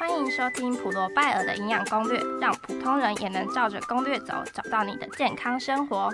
欢迎收听普罗拜尔的营养攻略，让普通人也能照着攻略走，找到你的健康生活。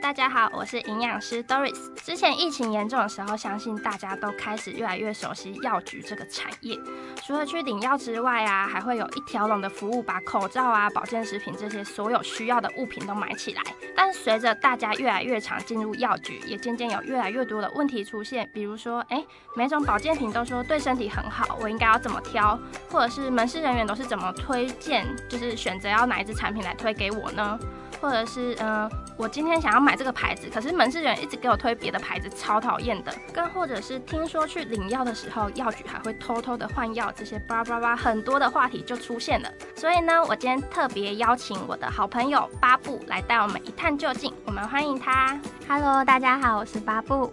大家好，我是营养师 Doris。之前疫情严重的时候，相信大家都开始越来越熟悉药局这个产业。除了去领药之外啊，还会有一条龙的服务，把口罩啊、保健食品这些所有需要的物品都买起来。但随着大家越来越常进入药局，也渐渐有越来越多的问题出现。比如说，哎，每种保健品都说对身体很好，我应该要怎么挑？或者是门市人员都是怎么推荐，就是选择要哪一支产品来推给我呢？或者是，嗯，我今天想要买这个牌子，可是门市人一直给我推别的牌子，超讨厌的。更或者是听说去领药的时候，药局还会偷偷的换药，这些叭叭叭很多的话题就出现了。所以呢，我今天特别邀请我的好朋友巴布来带我们一探究竟。我们欢迎他。Hello，大家好，我是巴布。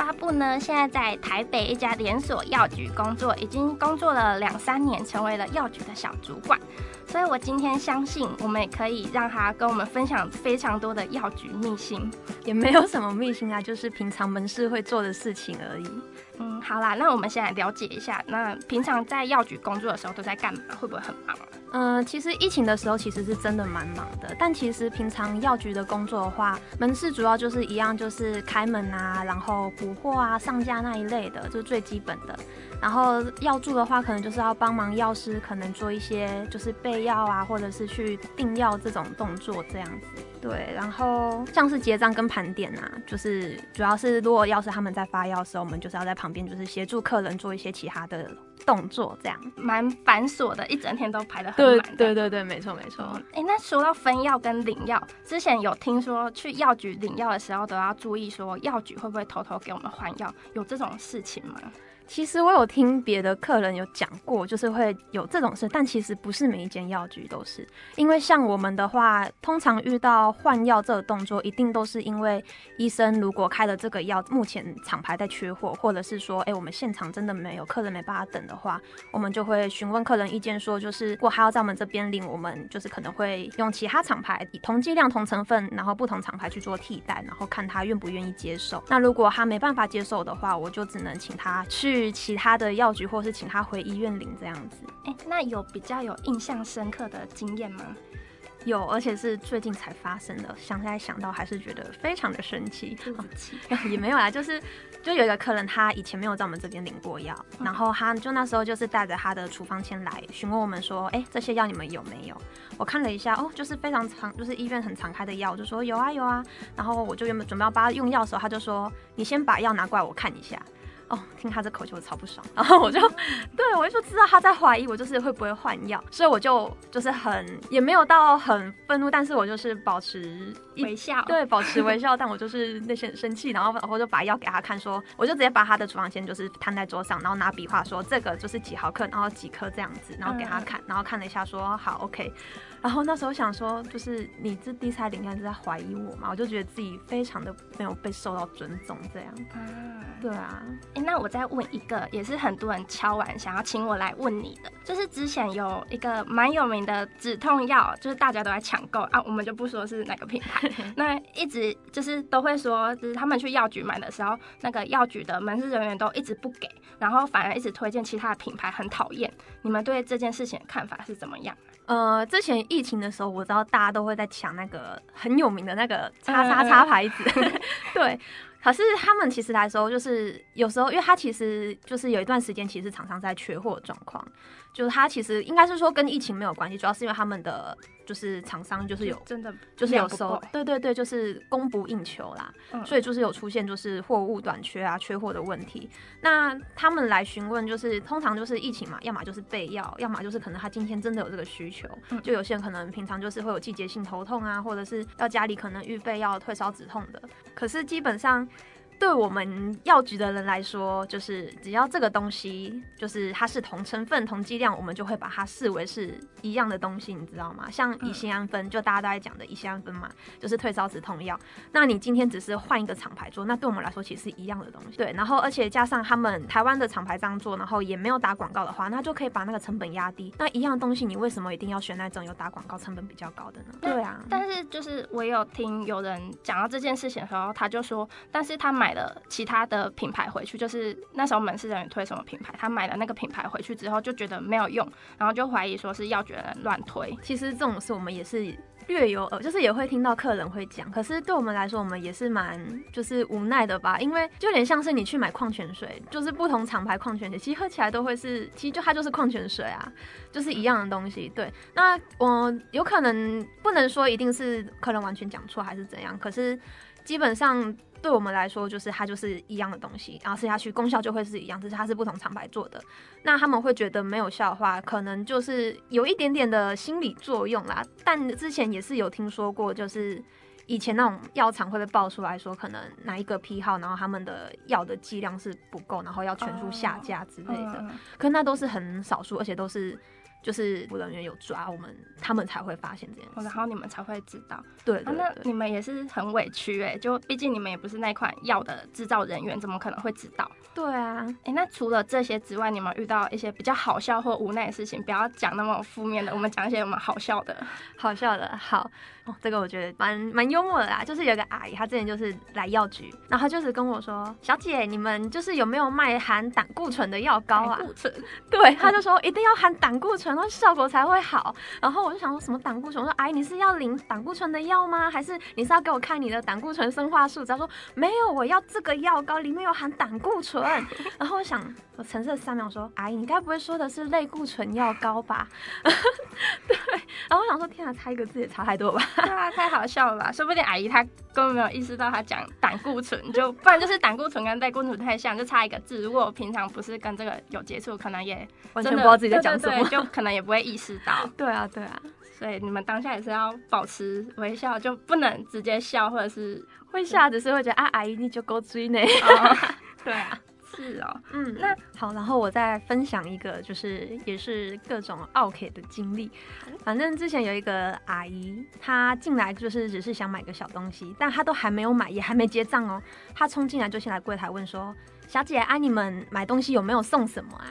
巴布呢，现在在台北一家连锁药局工作，已经工作了两三年，成为了药局的小主管。所以我今天相信，我们也可以让他跟我们分享非常多的药局秘辛，也没有什么秘辛啊，就是平常门市会做的事情而已。嗯，好啦，那我们先来了解一下，那平常在药局工作的时候都在干嘛？会不会很忙？嗯，其实疫情的时候其实是真的蛮忙的，但其实平常药局的工作的话，门市主要就是一样，就是开门啊，然后补货啊、上架那一类的，就是最基本的。然后药助的话，可能就是要帮忙药师，可能做一些就是备药啊，或者是去订药这种动作这样子。对，然后像是结账跟盘点啊，就是主要是如果要是他们在发药的时候，我们就是要在旁边就是协助客人做一些其他的动作，这样蛮繁琐的，一整天都排得很满。对对对，没错没错。哎，那说到分药跟领药，之前有听说去药局领药的时候都要注意，说药局会不会偷偷给我们换药？有这种事情吗？其实我有听别的客人有讲过，就是会有这种事，但其实不是每一间药局都是。因为像我们的话，通常遇到换药这个动作，一定都是因为医生如果开了这个药，目前厂牌在缺货，或者是说，哎，我们现场真的没有客人没办法等的话，我们就会询问客人意见，说就是如果还要在我们这边领，我们就是可能会用其他厂牌同剂量、同成分，然后不同厂牌去做替代，然后看他愿不愿意接受。那如果他没办法接受的话，我就只能请他去。其他的药局，或是请他回医院领这样子。哎，那有比较有印象深刻的经验吗？有，而且是最近才发生的。想起来想到还是觉得非常的生气。也没有啦，就是就有一个客人，他以前没有在我们这边领过药，然后他就那时候就是带着他的处方签来询问我们说，哎，这些药你们有没有？我看了一下，哦，就是非常常，就是医院很常开的药，我就说有啊有啊。然后我就原本准备要帮他用药的时候，他就说，你先把药拿过来我看一下。哦，听他这口气我超不爽，然后我就，对我就知道他在怀疑我就是会不会换药，所以我就就是很也没有到很愤怒，但是我就是保持微笑，对，保持微笑，但我就是内心很生气，然后然后就把药给他看，说我就直接把他的处方签就是摊在桌上，然后拿笔画说这个就是几毫克，然后几颗这样子，然后给他看，然后看了一下说好 OK。然后那时候想说，就是你这第三领，是在怀疑我嘛？我就觉得自己非常的没有被受到尊重，这样。嗯，对啊。哎，那我再问一个，也是很多人敲完想要请我来问你的，就是之前有一个蛮有名的止痛药，就是大家都在抢购啊，我们就不说是哪个品牌。那一直就是都会说，就是他们去药局买的时候，那个药局的门市人员都一直不给，然后反而一直推荐其他的品牌，很讨厌。你们对这件事情的看法是怎么样？呃，之前疫情的时候，我知道大家都会在抢那个很有名的那个叉叉叉牌子，对。可是他们其实来说，就是有时候，因为他其实就是有一段时间，其实常常在缺货状况。就是他其实应该是说跟疫情没有关系，主要是因为他们的就是厂商就是有真的就是有收，对对对，就是供不应求啦，所以就是有出现就是货物短缺啊、缺货的问题。那他们来询问，就是通常就是疫情嘛，要么就是备药，要么就是可能他今天真的有这个需求。就有些人可能平常就是会有季节性头痛啊，或者是要家里可能预备要退烧止痛的，可是基本上。对我们药局的人来说，就是只要这个东西就是它是同成分、同剂量，我们就会把它视为是一样的东西，你知道吗？像乙酰氨酚，就大家都在讲的乙酰氨酚嘛，就是退烧止痛药。那你今天只是换一个厂牌做，那对我们来说其实是一样的东西。对，然后而且加上他们台湾的厂牌这样做，然后也没有打广告的话，那就可以把那个成本压低。那一样东西，你为什么一定要选那种有打广告、成本比较高的呢？对啊。但是就是我有听有人讲到这件事情的时候，他就说，但是他买。买了其他的品牌回去，就是那时候门市人员推什么品牌，他买了那个品牌回去之后就觉得没有用，然后就怀疑说是药局的人乱推。其实这种事我们也是。略有呃，就是也会听到客人会讲，可是对我们来说，我们也是蛮就是无奈的吧，因为就有点像是你去买矿泉水，就是不同厂牌矿泉水，其实喝起来都会是，其实就它就是矿泉水啊，就是一样的东西。对，那我有可能不能说一定是客人完全讲错还是怎样，可是基本上。对我们来说，就是它就是一样的东西，然后吃下去功效就会是一样，只是它是不同厂牌做的。那他们会觉得没有效的话，可能就是有一点点的心理作用啦。但之前也是有听说过，就是以前那种药厂会被爆出来说，可能哪一个批号，然后他们的药的剂量是不够，然后要全数下架之类的。可那都是很少数，而且都是。就是服务人员有抓我们，他们才会发现这件事，然后你们才会知道。对，那你们也是很委屈哎，就毕竟你们也不是那款药的制造人员，怎么可能会知道？对啊，哎，那除了这些之外，你们遇到一些比较好笑或无奈的事情，不要讲那么负面的，我们讲一些我们好笑的。好笑的，好，哦，这个我觉得蛮蛮幽默的啦。就是有个阿姨，她之前就是来药局，然后就是跟我说：“小姐，你们就是有没有卖含胆固醇的药膏啊？”胆固醇，对，她就说一定要含胆固醇，然后效果才会好。然后我就想说什么胆固醇？我说：“阿姨，你是要领胆固醇的药吗？还是你是要给我看你的胆固醇生化数？”她说：“没有，我要这个药膏里面有含胆固醇。”然后我想，我沉思三秒说：“阿姨，你该不会说的是类固醇药膏吧？” 对。然后我想说，天啊，差一个字也差太多吧？对啊，太好笑了吧？说不定阿姨她根本没有意识到，她讲胆固醇就不然就是胆固醇跟类固醇太像，就差一个字。如果我平常不是跟这个有接触，可能也完全不知道自己在讲什么，就可能也不会意识到。对啊，对啊。所以你们当下也是要保持微笑，就不能直接笑，或者是会笑，只是会觉得啊，阿姨你就够追呢。对啊。是哦，嗯，那好，然后我再分享一个，就是也是各种 OK 的经历。反正之前有一个阿姨，她进来就是只是想买个小东西，但她都还没有买，也还没结账哦。她冲进来就先来柜台问说：“小姐，啊，你们买东西有没有送什么啊？”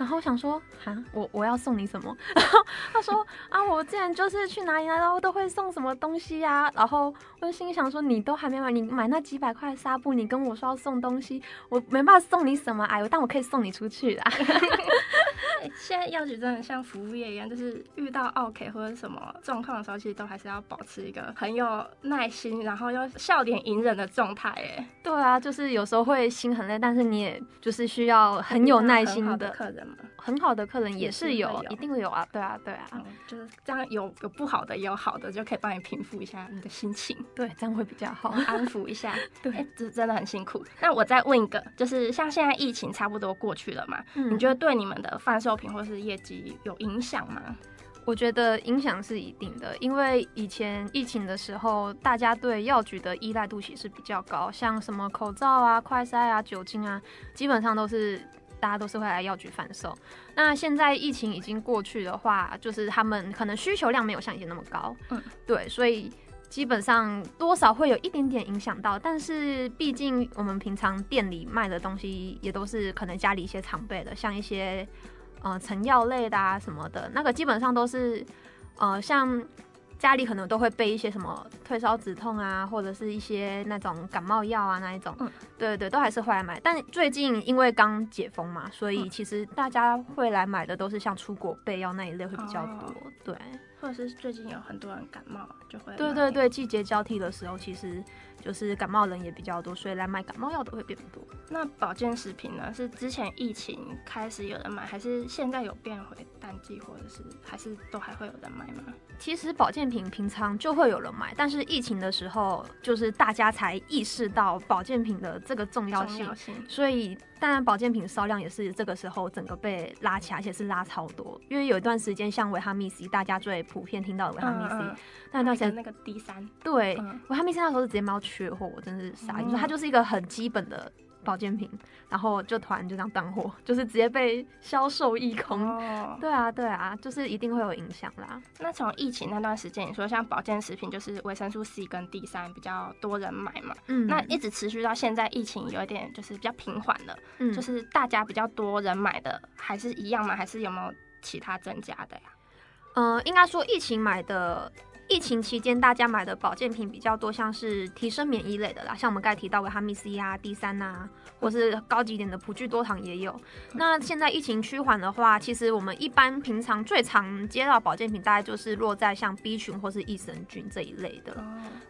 然后我想说，哈，我我要送你什么？然后他说，啊，我之前就是去哪里，然后都会送什么东西呀？然后我就心里想说，你都还没买，你买那几百块纱布，你跟我说要送东西，我没办法送你什么哎，但我可以送你出去啦。现在药局真的像服务业一样，就是遇到 OK 或者什么状况的时候，其实都还是要保持一个很有耐心，然后又笑脸隐忍的状态。哎，对啊，就是有时候会心很累，但是你也就是需要很有耐心的客人嘛。很好的客人也是有，一定有啊。对啊，对啊，就是这样，有有不好的，也有好的，就可以帮你平复一下你的心情。对，这样会比较好，安抚一下。对，这真的很辛苦。那我再问一个，就是像现在疫情差不多过去了嘛，你觉得对你们的贩售？作品或是业绩有影响吗？我觉得影响是一定的，因为以前疫情的时候，大家对药局的依赖度其实比较高，像什么口罩啊、快筛啊、酒精啊，基本上都是大家都是会来药局贩售。那现在疫情已经过去的话，就是他们可能需求量没有像以前那么高，嗯，对，所以基本上多少会有一点点影响到。但是毕竟我们平常店里卖的东西也都是可能家里一些常备的，像一些。呃，成药类的啊什么的，那个基本上都是，呃，像家里可能都会备一些什么退烧止痛啊，或者是一些那种感冒药啊那一种，嗯，对对，都还是会来买。但最近因为刚解封嘛，所以其实大家会来买的都是像出国备药那一类会比较多，对。或者是最近有很多人感冒，就会对对对，季节交替的时候，其实就是感冒人也比较多，所以来买感冒药的会变多。那保健食品呢？是之前疫情开始有人买，还是现在有变回淡季，或者是还是都还会有人买吗？其实保健品平常就会有人买，但是疫情的时候，就是大家才意识到保健品的这个重要性，所以。当然，保健品销量也是这个时候整个被拉起来，而且是拉超多。因为有一段时间，像维他命 C，大家最普遍听到的维他命 C，那段时间那个 D 三，对，维他命 C 那时候是直接猫缺货，我真是傻眼。它就是一个很基本的。保健品，然后就突然就这样断货，就是直接被销售一空。哦，对啊，对啊，就是一定会有影响啦。那从疫情那段时间，你说像保健食品，就是维生素 C 跟 D 三比较多人买嘛？嗯，那一直持续到现在，疫情有一点就是比较平缓了。嗯，就是大家比较多人买的还是一样吗？还是有没有其他增加的呀？嗯，应该说疫情买的。疫情期间大家买的保健品比较多，像是提升免疫类的啦，像我们刚才提到维他命 C 啊、D 三啊，或是高级一点的普聚多糖也有。那现在疫情趋缓的话，其实我们一般平常最常接到保健品，大概就是落在像 B 群或是益生菌这一类的。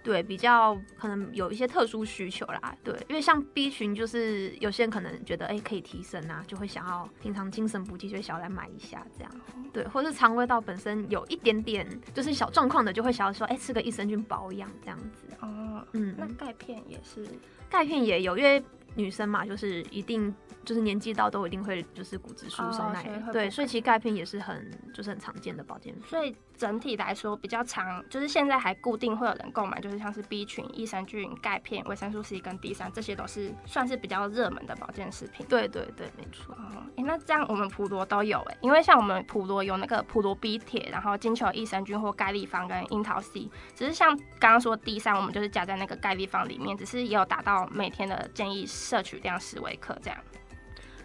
对，比较可能有一些特殊需求啦。对，因为像 B 群，就是有些人可能觉得哎可以提升啊，就会想要平常精神补剂，就想要来买一下这样。对，或是肠胃道本身有一点点就是小状况的，就会想要说哎吃个益生菌保养这样子。哦，嗯，那钙片也是，钙片也有，因为女生嘛，就是一定。就是年纪到都一定会就是骨质疏松那一对，所以其实钙片也是很就是很常见的保健品。所以整体来说比较长，就是现在还固定会有人购买，就是像是 B 群、益生菌、钙片、维生素 C 跟 D 三，这些都是算是比较热门的保健食品。对对对，没错。哎，那这样我们普罗都有哎，因为像我们普罗有那个普罗 B 铁，然后金球益生菌或钙立方跟樱桃 C，只是像刚刚说 D 三，我们就是加在那个钙立方里面，只是也有达到每天的建议摄取量十微克这样。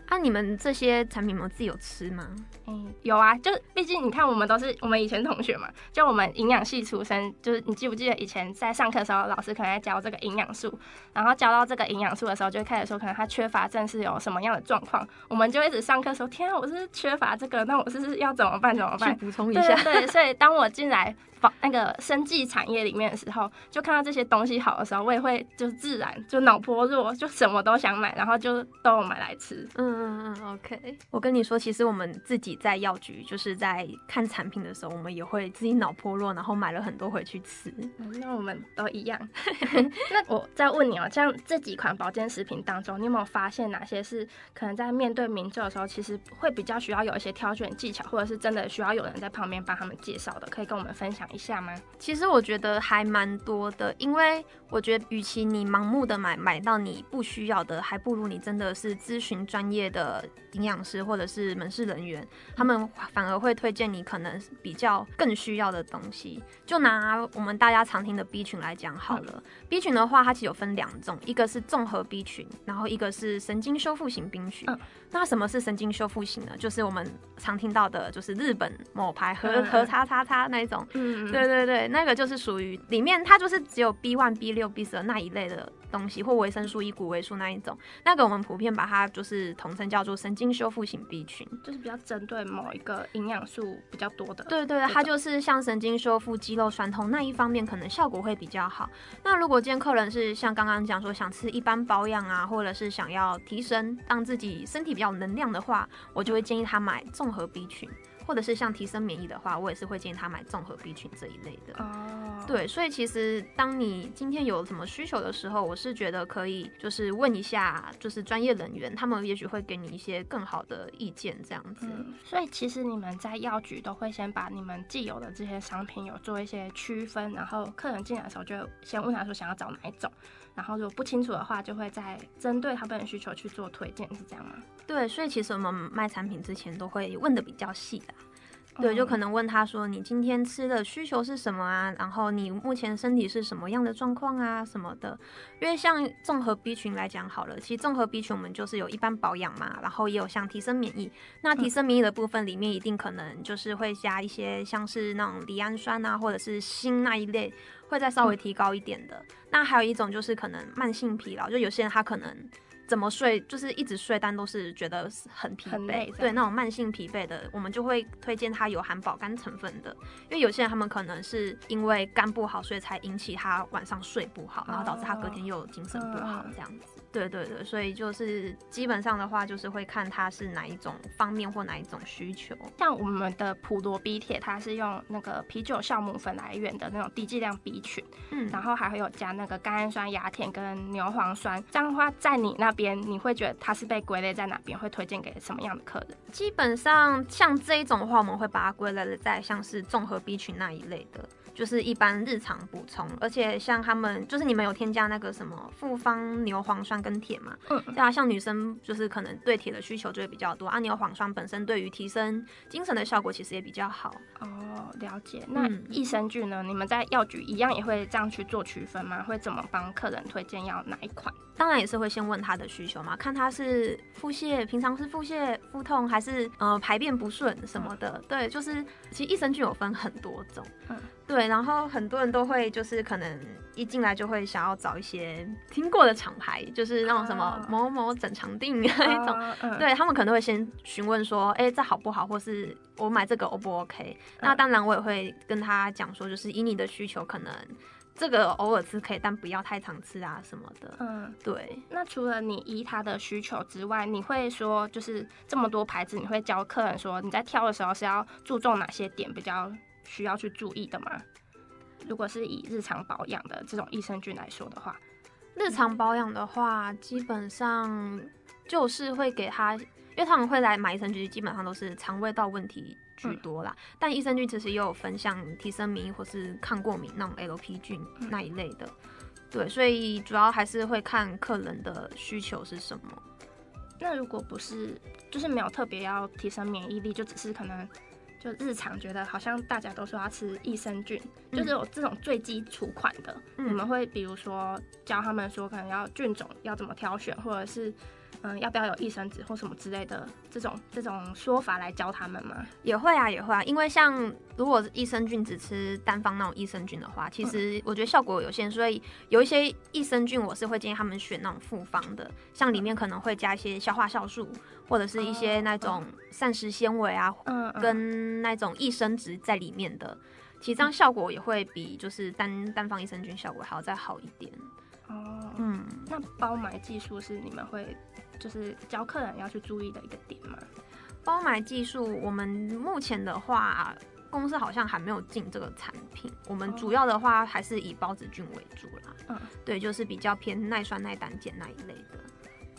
啊，你们这些产品，我们自己有吃吗？嗯，有啊，就毕竟你看，我们都是我们以前同学嘛，就我们营养系出身，就是你记不记得以前在上课的时候，老师可能在教这个营养素，然后教到这个营养素的时候，就会开始说，可能他缺乏症是有什么样的状况，我们就一直上课说，天啊，我是缺乏这个，那我是要怎么办？怎么办？补充一下。对，所以当我进来。那个生技产业里面的时候，就看到这些东西好的时候，我也会就自然就脑波弱，就什么都想买，然后就都买来吃。嗯嗯嗯，OK。我跟你说，其实我们自己在药局就是在看产品的时候，我们也会自己脑波弱，然后买了很多回去吃。那我们都一样。那我再问你哦，像这几款保健食品当中，你有没有发现哪些是可能在面对民众的时候，其实会比较需要有一些挑选技巧，或者是真的需要有人在旁边帮他们介绍的？可以跟我们分享。一下吗？其实我觉得还蛮多的，因为我觉得，与其你盲目的买买到你不需要的，还不如你真的是咨询专业的营养师或者是门市人员，他们反而会推荐你可能比较更需要的东西。就拿我们大家常听的 B 群来讲好了，B 群的话，它其实有分两种，一个是综合 B 群，然后一个是神经修复型 B 群。那什么是神经修复型呢？就是我们常听到的，就是日本某牌和和叉叉叉那一种。嗯，对对对，那个就是属于里面它就是只有 B one、B 六、B 十二那一类的东西，或维生素 E、谷维素那一种。那个我们普遍把它就是统称叫做神经修复型 B 群，就是比较针对某一个营养素比较多的。对对，它就是像神经修复、肌肉酸痛那一方面可能效果会比较好。那如果今天客人是像刚刚讲说想吃一般保养啊，或者是想要提升让自己身体比较。能量的话，我就会建议他买综合 B 群，或者是像提升免疫的话，我也是会建议他买综合 B 群这一类的。哦，对，所以其实当你今天有什么需求的时候，我是觉得可以就是问一下，就是专业人员，他们也许会给你一些更好的意见这样子。所以其实你们在药局都会先把你们既有的这些商品有做一些区分，然后客人进来的时候就先问他说想要找哪一种。然后如果不清楚的话，就会再针对他本人需求去做推荐，是这样吗？对，所以其实我们卖产品之前都会问的比较细的。对，就可能问他说：“你今天吃的需求是什么啊？然后你目前身体是什么样的状况啊？什么的？因为像综合 B 群来讲好了，其实综合 B 群我们就是有一般保养嘛，然后也有像提升免疫。那提升免疫的部分里面一定可能就是会加一些像是那种赖氨酸啊，或者是锌那一类，会再稍微提高一点的。那还有一种就是可能慢性疲劳，就有些人他可能。怎么睡就是一直睡，但都是觉得很疲惫，对那种慢性疲惫的，我们就会推荐它有含保肝成分的，因为有些人他们可能是因为肝不好，所以才引起他晚上睡不好，然后导致他隔天又精神不好这样子。对对对，所以就是基本上的话，就是会看它是哪一种方面或哪一种需求。像我们的普罗 B 铁，它是用那个啤酒酵母粉来源的那种低剂量 B 群，嗯，然后还会有加那个甘氨酸、亚铁跟牛磺酸。这样的话，在你那边你会觉得它是被归类在哪边？会推荐给什么样的客人？基本上像这一种的话，我们会把它归类在像是综合 B 群那一类的。就是一般日常补充，而且像他们，就是你们有添加那个什么复方牛磺酸跟铁嘛？嗯，对啊，像女生就是可能对铁的需求就会比较多，啊，牛磺酸本身对于提升精神的效果其实也比较好。哦，了解。那益生菌呢？你们在药局一样也会这样去做区分吗？会怎么帮客人推荐要哪一款？当然也是会先问他的需求嘛，看他是腹泻，平常是腹泻、腹痛，还是呃排便不顺什么的。对，就是其实益生菌有分很多种。嗯，对。对，然后很多人都会就是可能一进来就会想要找一些听过的厂牌，就是那种什么某某整肠定那种，对他们可能会先询问说，哎，这好不好，或是我买这个 O 不 OK？那当然我也会跟他讲说，就是以你的需求，可能这个偶尔吃可以，但不要太常吃啊什么的。嗯，对。那除了你依他的需求之外，你会说就是这么多牌子，你会教客人说你在挑的时候是要注重哪些点比较？需要去注意的吗？如果是以日常保养的这种益生菌来说的话，日常保养的话，基本上就是会给他，因为他们会来买益生菌，基本上都是肠胃道问题居多啦。但益生菌其实也有分像提升免疫或是抗过敏那种 LP 菌那一类的，对，所以主要还是会看客人的需求是什么。那如果不是，就是没有特别要提升免疫力，就只是可能。就日常觉得好像大家都说要吃益生菌，就是有这种最基础款的，你们会比如说教他们说可能要菌种要怎么挑选，或者是。嗯，要不要有益生脂或什么之类的这种这种说法来教他们吗？也会啊，也会啊。因为像如果益生菌只吃单方那种益生菌的话，其实我觉得效果有限。所以有一些益生菌，我是会建议他们选那种复方的，像里面可能会加一些消化酵素，或者是一些那种膳食纤维啊，跟那种益生值在里面的，其实这样效果也会比就是单单方益生菌效果还要再好一点。哦，嗯，那包埋技术是你们会？就是教客人要去注意的一个点吗。包埋技术，我们目前的话，公司好像还没有进这个产品。我们主要的话还是以孢子菌为主啦。嗯，对，就是比较偏耐酸耐胆碱那一类的。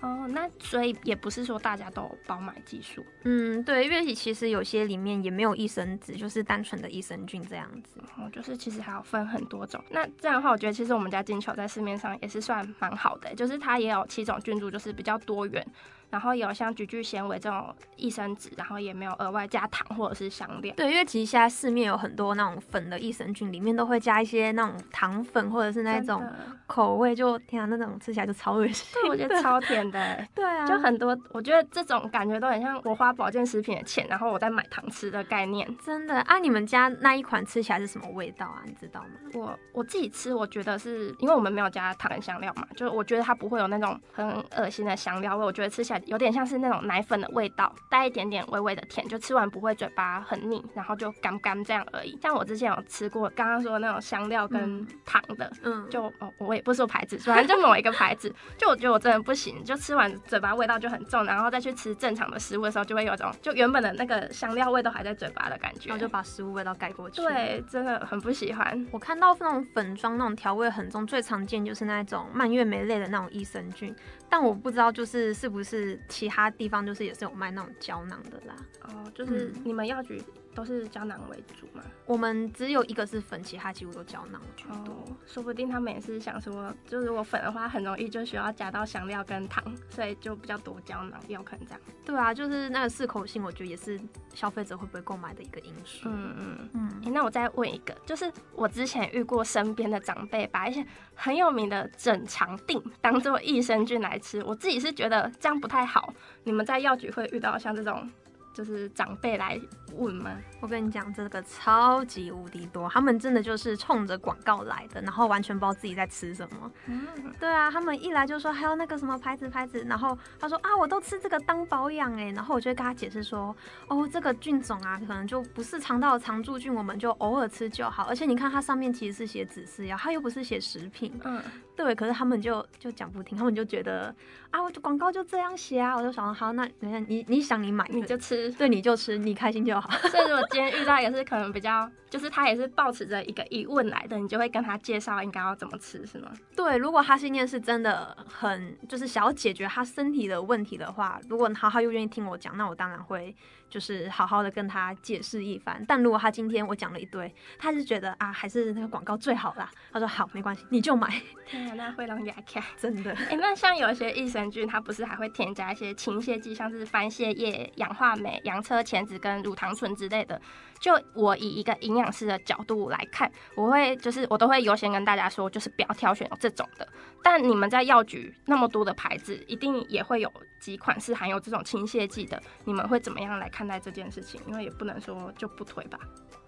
哦，那所以也不是说大家都有包买技术。嗯，对，因为其实有些里面也没有益生子，就是单纯的益生菌这样子。哦，就是其实还要分很多种。那这样的话，我觉得其实我们家金球在市面上也是算蛮好的，就是它也有七种菌株，就是比较多元。然后有像菊苣纤维这种益生脂，然后也没有额外加糖或者是香料。对，因为其实现在市面有很多那种粉的益生菌，里面都会加一些那种糖粉或者是那种口味，就天啊，那种吃起来就超恶心。对，我觉得 超甜的。对啊，就很多，我觉得这种感觉都很像我花保健食品的钱，然后我在买糖吃的概念。真的啊，你们家那一款吃起来是什么味道啊？你知道吗？我我自己吃，我觉得是因为我们没有加糖跟香料嘛，就是我觉得它不会有那种很恶心的香料味，我觉得吃起来有点像是那种。奶粉的味道带一点点微微的甜，就吃完不会嘴巴很腻，然后就干干这样而已。像我之前有吃过刚刚说的那种香料跟糖的，嗯，就哦我也不说牌子，反正就某一个牌子，就我觉得我真的不行，就吃完嘴巴味道就很重，然后再去吃正常的食物的时候，就会有种就原本的那个香料味都还在嘴巴的感觉，然后就把食物味道盖过去。对，真的很不喜欢。我看到那种粉装那种调味很重，最常见就是那种蔓越莓类的那种益生菌。但我不知道，就是是不是其他地方就是也是有卖那种胶囊的啦。哦，就是你们药局。都是胶囊为主嘛，我们只有一个是粉，其他几乎都胶囊居多。说不定他们也是想说，就是我粉的话很容易就需要加到香料跟糖，所以就比较多胶囊，有可能这样。对啊，就是那个适口性，我觉得也是消费者会不会购买的一个因素。嗯嗯嗯。那我再问一个，就是我之前遇过身边的长辈把一些很有名的整肠定当做益生菌来吃，我自己是觉得这样不太好。你们在药局会遇到像这种？就是长辈来问吗？我跟你讲，这个超级无敌多，他们真的就是冲着广告来的，然后完全不知道自己在吃什么。嗯，对啊，他们一来就说还有那个什么牌子牌子，然后他说啊，我都吃这个当保养哎，然后我就跟他解释说，哦，这个菌种啊，可能就不是肠道的常驻菌，我们就偶尔吃就好。而且你看它上面其实是写指示药，它又不是写食品。嗯，对，可是他们就就讲不听，他们就觉得啊，我广告就这样写啊，我就想好，那你看你你想你买你就吃。对，你就吃，你开心就好。所以如果今天遇到也是可能比较，就是他也是抱持着一个疑问来的，你就会跟他介绍应该要怎么吃，是吗？对，如果他信念是真的很就是想要解决他身体的问题的话，如果他他又愿意听我讲，那我当然会就是好好的跟他解释一番。但如果他今天我讲了一堆，他是觉得啊，还是那个广告最好啦，他说好，没关系，你就买。呀，那会让牙卡真的。哎，那像有一些益生菌，它不是还会添加一些清泻剂，像是番泻叶、氧化镁、洋车前子跟乳糖醇之类的。就我以一个营养师的角度来看，我会就是我都会优先跟大家说，就是不要挑选这种的。但你们在药局那么多的牌子，一定也会有几款是含有这种清泻剂的。你们会怎么样来看待这件事情？因为也不能说就不推吧。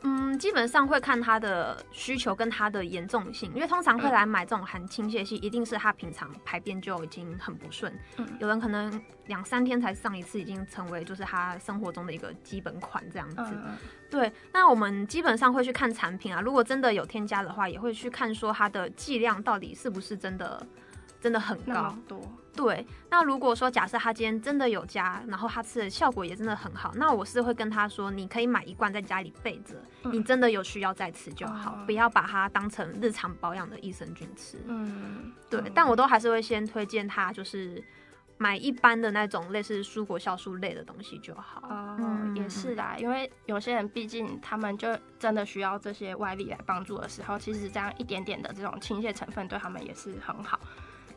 嗯，基本上会看他的需求跟他的严重性，因为通常会来买这种含倾泻剂，一定是他平常排便就已经很不顺。嗯，有人可能两三天才上一次，已经成为就是他生活中的一个基本款这样子。对，那我们基本上会去看产品啊，如果真的有添加的话，也会去看说它的剂量到底是不是真的。真的很高，多对。那如果说假设他今天真的有加，然后他吃的效果也真的很好，那我是会跟他说，你可以买一罐在家里备着，你真的有需要再吃就好，不要把它当成日常保养的益生菌吃。嗯，对。但我都还是会先推荐他，就是买一般的那种类似蔬果酵素类的东西就好。哦，也是啦，因为有些人毕竟他们就真的需要这些外力来帮助的时候，其实这样一点点的这种倾泻成分对他们也是很好。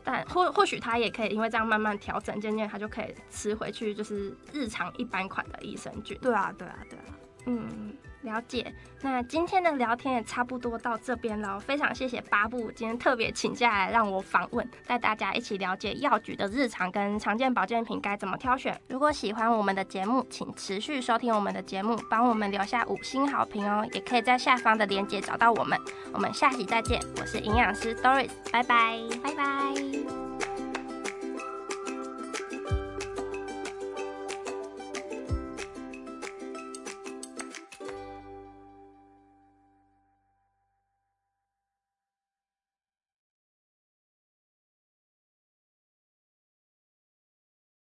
但或或许他也可以，因为这样慢慢调整，渐渐他就可以吃回去，就是日常一般款的益生菌。对啊，对啊，对啊。嗯，了解。那今天的聊天也差不多到这边了，非常谢谢八部今天特别请假来让我访问，带大家一起了解药局的日常跟常见保健品该怎么挑选。如果喜欢我们的节目，请持续收听我们的节目，帮我们留下五星好评哦，也可以在下方的链接找到我们。我们下期再见，我是营养师 Doris，拜拜，拜拜。